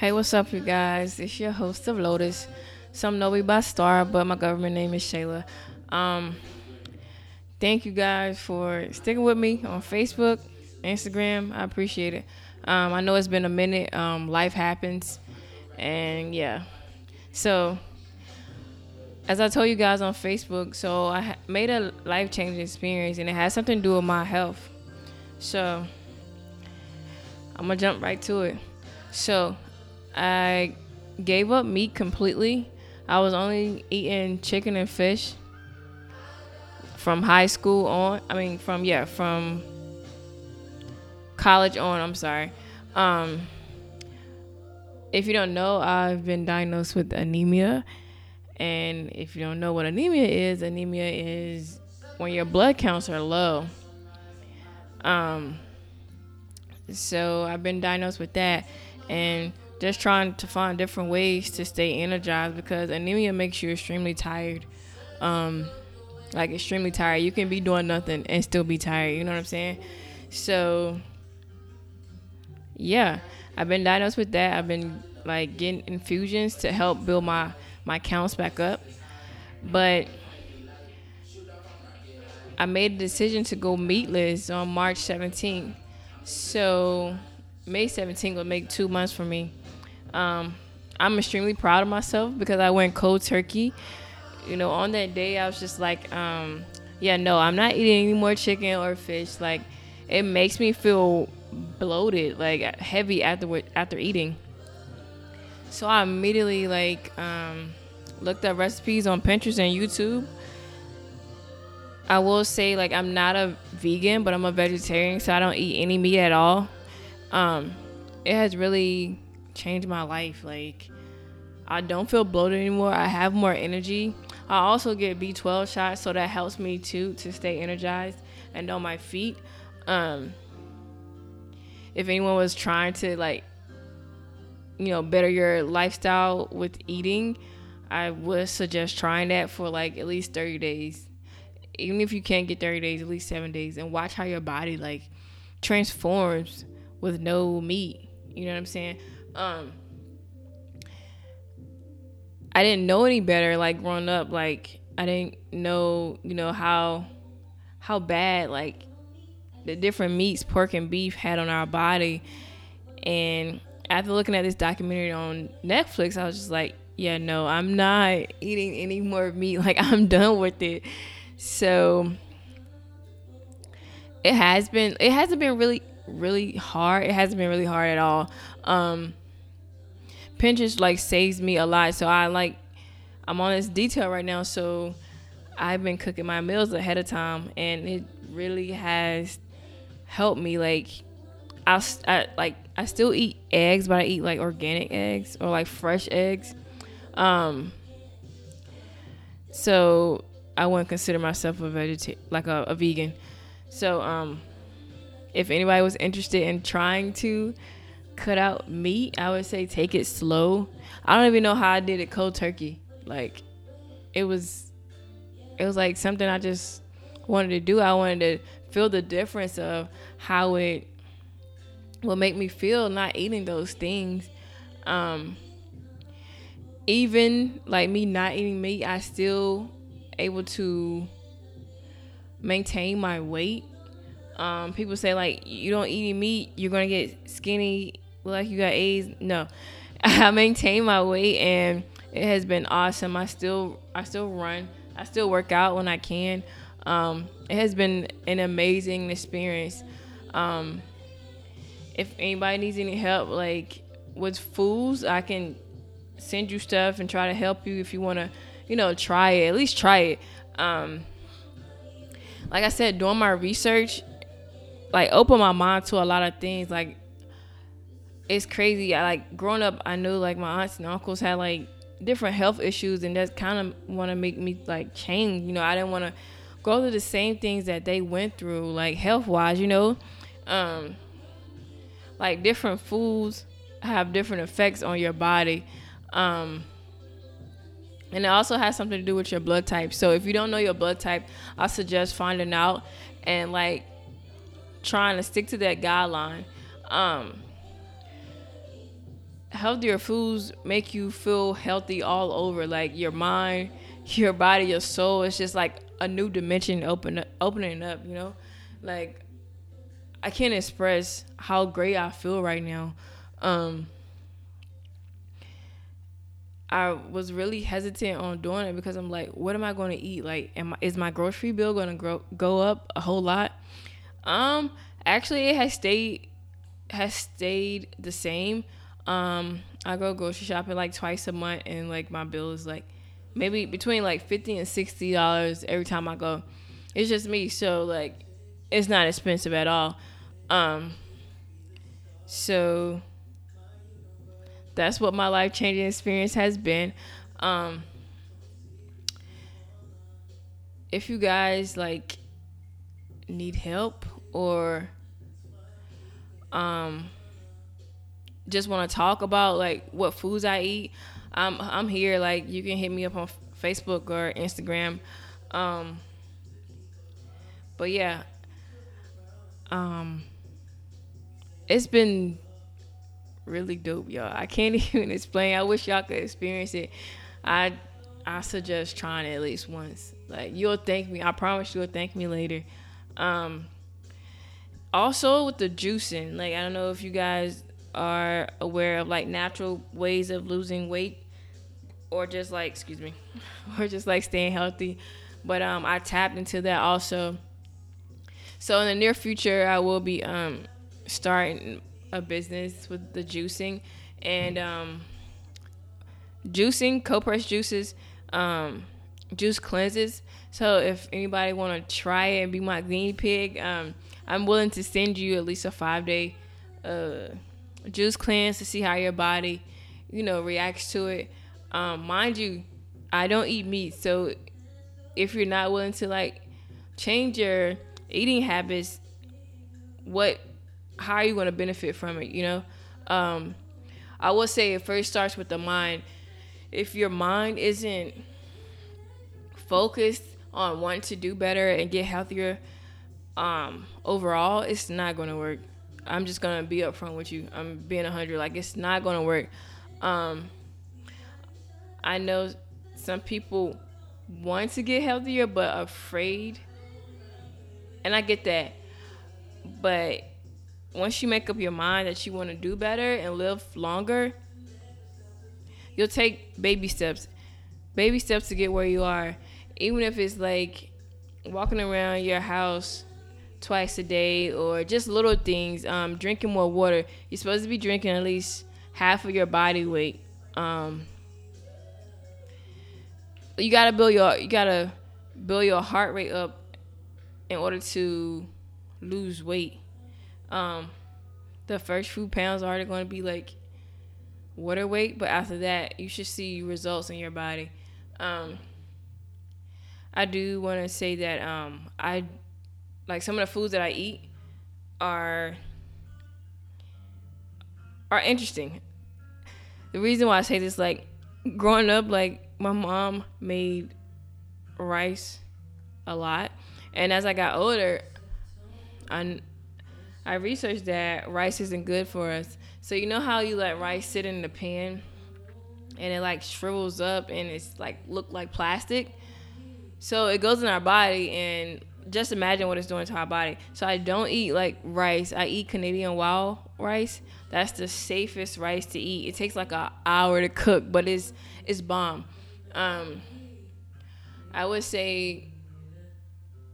Hey, what's up, you guys? It's your host of Lotus. Some know me by Star, but my government name is Shayla. Um, thank you guys for sticking with me on Facebook, Instagram. I appreciate it. Um, I know it's been a minute. Um, life happens, and yeah. So, as I told you guys on Facebook, so I made a life changing experience, and it has something to do with my health. So, I'm gonna jump right to it. So, I gave up meat completely. I was only eating chicken and fish from high school on. I mean, from yeah, from college on. I'm sorry. Um, if you don't know, I've been diagnosed with anemia, and if you don't know what anemia is, anemia is when your blood counts are low. Um, so I've been diagnosed with that, and just trying to find different ways to stay energized because anemia makes you extremely tired. Um, like extremely tired. You can be doing nothing and still be tired. You know what I'm saying? So yeah, I've been diagnosed with that. I've been like getting infusions to help build my my counts back up. But I made a decision to go meatless on March 17th. So May 17th will make two months for me. Um, I'm extremely proud of myself because I went cold turkey. You know, on that day, I was just like, um, yeah, no, I'm not eating any more chicken or fish. Like, it makes me feel bloated, like heavy after after eating. So I immediately like um, looked up recipes on Pinterest and YouTube. I will say like I'm not a vegan, but I'm a vegetarian, so I don't eat any meat at all. Um, it has really changed my life. Like I don't feel bloated anymore. I have more energy. I also get B12 shots, so that helps me too to stay energized and on my feet. Um, if anyone was trying to like, you know, better your lifestyle with eating, I would suggest trying that for like at least 30 days. Even if you can't get 30 days, at least seven days, and watch how your body like transforms with no meat. You know what I'm saying? Um, I didn't know any better like growing up. Like I didn't know, you know, how how bad like the different meats, pork and beef had on our body. And after looking at this documentary on Netflix, I was just like, yeah, no, I'm not eating any more meat. Like I'm done with it. So it has been it hasn't been really really hard. It hasn't been really hard at all. Um Pinterest like saves me a lot. So I like I'm on this detail right now, so I've been cooking my meals ahead of time, and it really has helped me. Like I, I like I still eat eggs, but I eat like organic eggs or like fresh eggs. Um, so I wouldn't consider myself a vegetarian, like a, a vegan. So um, if anybody was interested in trying to cut out meat, I would say take it slow. I don't even know how I did it cold turkey. Like it was it was like something I just wanted to do. I wanted to feel the difference of how it will make me feel not eating those things. Um even like me not eating meat, I still able to maintain my weight. Um, people say like you don't eat meat, you're gonna get skinny like you got AIDS. No, I maintain my weight and it has been awesome. I still I still run. I still work out when I can. Um, it has been an amazing experience. Um, if anybody needs any help, like with foods, I can send you stuff and try to help you if you want to, you know, try it. At least try it. Um, like I said, doing my research, like open my mind to a lot of things. Like it's crazy. I like growing up, I knew like my aunts and uncles had like different health issues, and that kind of want to make me like change. You know, I didn't want to go through the same things that they went through, like health wise. You know, um, like different foods have different effects on your body. Um, and it also has something to do with your blood type. So if you don't know your blood type, I suggest finding out and like trying to stick to that guideline. Um, healthier foods make you feel healthy all over, like your mind, your body, your soul. It's just like a new dimension open opening up. You know, like I can't express how great I feel right now. Um, I was really hesitant on doing it because I'm like, what am I going to eat? Like, am I, is my grocery bill going to grow go up a whole lot? Um, actually, it has stayed has stayed the same. Um, I go grocery shopping like twice a month, and like my bill is like maybe between like fifty and sixty dollars every time I go. It's just me, so like it's not expensive at all. Um, so that's what my life changing experience has been. Um, if you guys like need help or um just want to talk about like what foods I eat, I'm I'm here. Like you can hit me up on Facebook or Instagram. Um, but yeah, um, it's been really dope, y'all. I can't even explain. I wish y'all could experience it. I I suggest trying it at least once. Like you'll thank me. I promise you'll thank me later. Um, also with the juicing, like I don't know if you guys are aware of like natural ways of losing weight or just like excuse me or just like staying healthy. But um i tapped into that also. So in the near future i will be um starting a business with the juicing and um juicing pressed juices um juice cleanses. So if anybody want to try it and be my guinea pig um i'm willing to send you at least a five day uh juice cleanse to see how your body, you know, reacts to it. Um, mind you, I don't eat meat, so if you're not willing to like change your eating habits, what, how are you going to benefit from it? You know, um, I would say it first starts with the mind. If your mind isn't focused on wanting to do better and get healthier, um, overall, it's not going to work. I'm just gonna be upfront with you. I'm being hundred. Like it's not gonna work. Um, I know some people want to get healthier but afraid, and I get that. But once you make up your mind that you want to do better and live longer, you'll take baby steps. Baby steps to get where you are. Even if it's like walking around your house twice a day or just little things. Um, drinking more water. You're supposed to be drinking at least half of your body weight. Um, you gotta build your you gotta build your heart rate up in order to lose weight. Um, the first few pounds are going to be like water weight, but after that, you should see results in your body. Um, I do want to say that um, I like some of the foods that I eat are are interesting. The reason why I say this, like growing up, like my mom made rice a lot, and as I got older, I I researched that rice isn't good for us. So you know how you let rice sit in the pan, and it like shrivels up and it's like look like plastic. So it goes in our body, and just imagine what it's doing to our body. So I don't eat like rice. I eat Canadian wild rice. That's the safest rice to eat. It takes like an hour to cook, but it's it's bomb. Um, I would say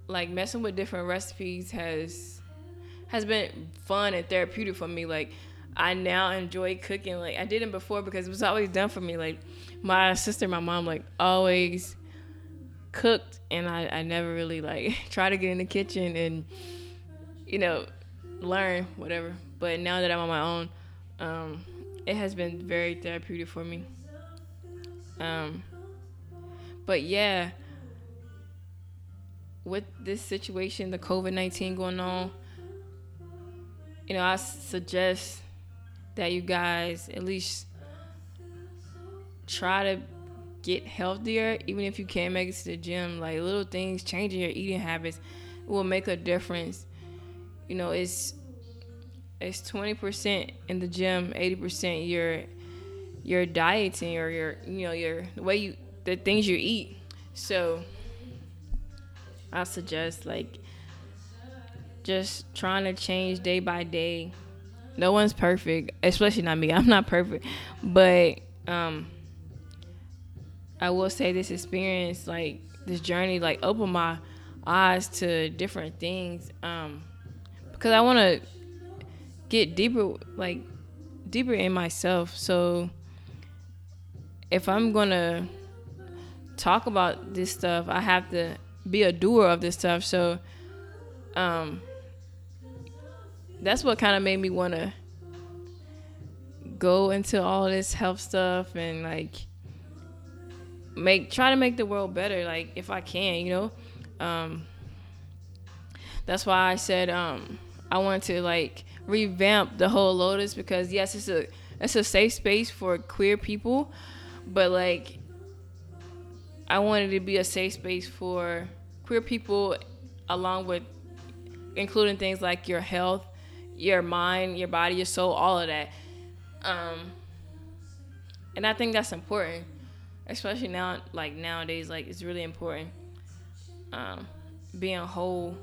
like messing with different recipes has has been fun and therapeutic for me. Like I now enjoy cooking. Like I didn't before because it was always done for me. Like my sister, my mom, like always cooked and I, I never really like try to get in the kitchen and you know learn whatever. But now that i'm on my own um, it has been very therapeutic for me. Um, but yeah with this situation the covid-19 going on you know i suggest that you guys at least try to get healthier, even if you can't make it to the gym, like little things, changing your eating habits will make a difference. You know, it's it's 20% in the gym, 80% your your dieting or your you know your the way you the things you eat. So I suggest like just trying to change day by day. No one's perfect, especially not me. I'm not perfect, but um, I will say this experience, like this journey, like opened my eyes to different things. Um, because I want to get deeper, like deeper in myself. So if I'm gonna talk about this stuff, I have to be a doer of this stuff. So, um, that's what kind of made me want to go into all this health stuff and like make try to make the world better like if i can you know? Um that's why i said um i want to like revamp the whole lotus because yes it's a it's a safe space for queer people but like i wanted to be a safe space for queer people along with including things like your health your mind your body your soul all of that. Um and i think that's important especially now like nowadays like it's really important um being whole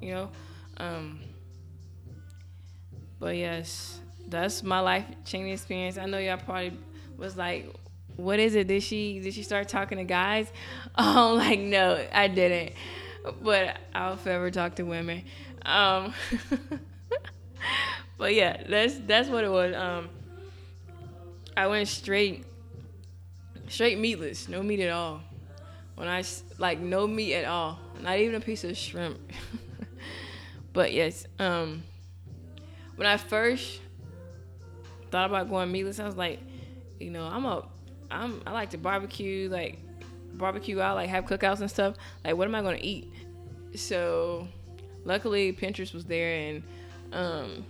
you know? Um but yes that's my life changing experience. I know y'all probably was like what is it? Did she did she start talking to guys? Um like no i didn't. But i'll forever talk to women. Um but yeah that's that's what it was. Um i went straight straight meatless, no meat at all. When I like no meat at all, not even a piece of shrimp. but yes, um, when I first thought about going meatless, I was like, you know, I'm a, I'm I like to barbecue, like barbecue out, like have cookouts and stuff. Like, what am I gonna eat? So, luckily Pinterest was there, and um,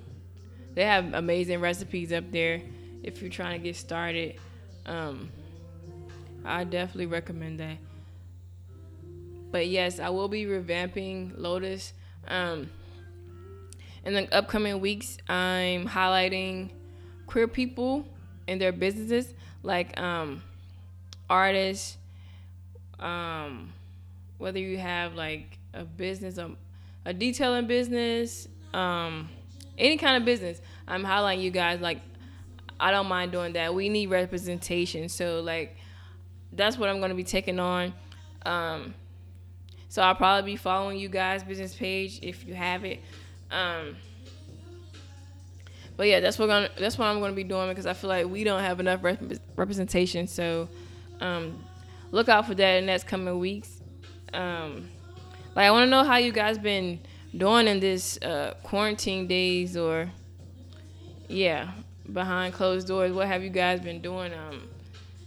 they have amazing recipes up there if you're trying to get started. Um, I definitely recommend that. But yes, I will be revamping Lotus. Um, in the upcoming weeks, I'm highlighting queer people and their businesses, like um, artists. Um, whether you have like a business, a, a detailing business, um, any kind of business, I'm highlighting you guys. Like, I don't mind doing that. We need representation. So like that's what I'm going to be taking on. Um, so I'll probably be following you guys' business page if you have it. Um, but yeah, that's what gonna, that's what I'm going to be doing because I feel like we don't have enough rep- representation. So um, look out for that in the next coming weeks. Um, like I want to know how you guys been doing in this uh, quarantine days or yeah behind closed doors. What have you guys been doing? Um,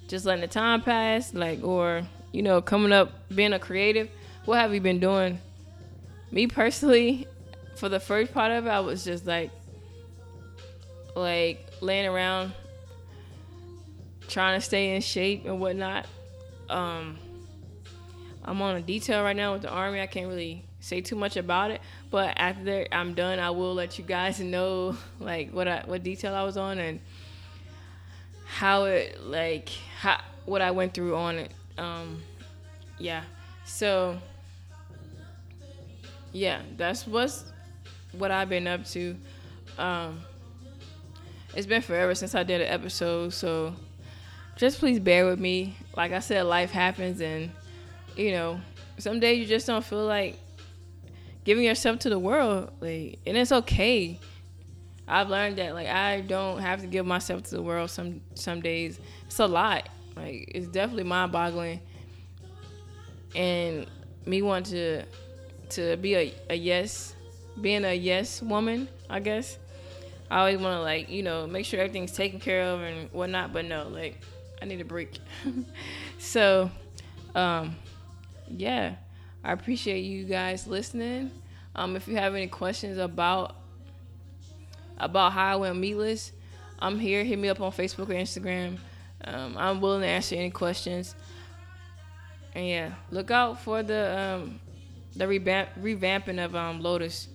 just letting the time pass, like, or you know, coming up, being a creative? What have you been doing? Me personally, for the first part of it, I was just like, like laying around, trying to stay in shape and whatnot. Um, I'm on a detail right now with the army. I can't really say too much about it, but after I'm done, I will let you guys know like what I what detail I was on and how it like how what I went through on it. Um, yeah. So yeah, that's what's what I've been up to. Um, it's been forever since I did an episode, so just please bear with me. Like I said, life happens, and you know, some days you just don't feel like giving yourself to the world, like, and it's okay. I've learned that like I don't have to give myself to the world some some days. It's a lot. Like it's definitely mind boggling. And me want to to be a, a yes being a yes woman, I guess. I always wanna like, you know, make sure everything's taken care of and whatnot, but no, like I need a break. so um yeah. I appreciate you guys listening. Um, if you have any questions about about how I went meatless, I'm here. Hit me up on Facebook or Instagram. Um, I'm willing to answer any questions. And yeah, look out for the um, the revamp- revamping of um, Lotus.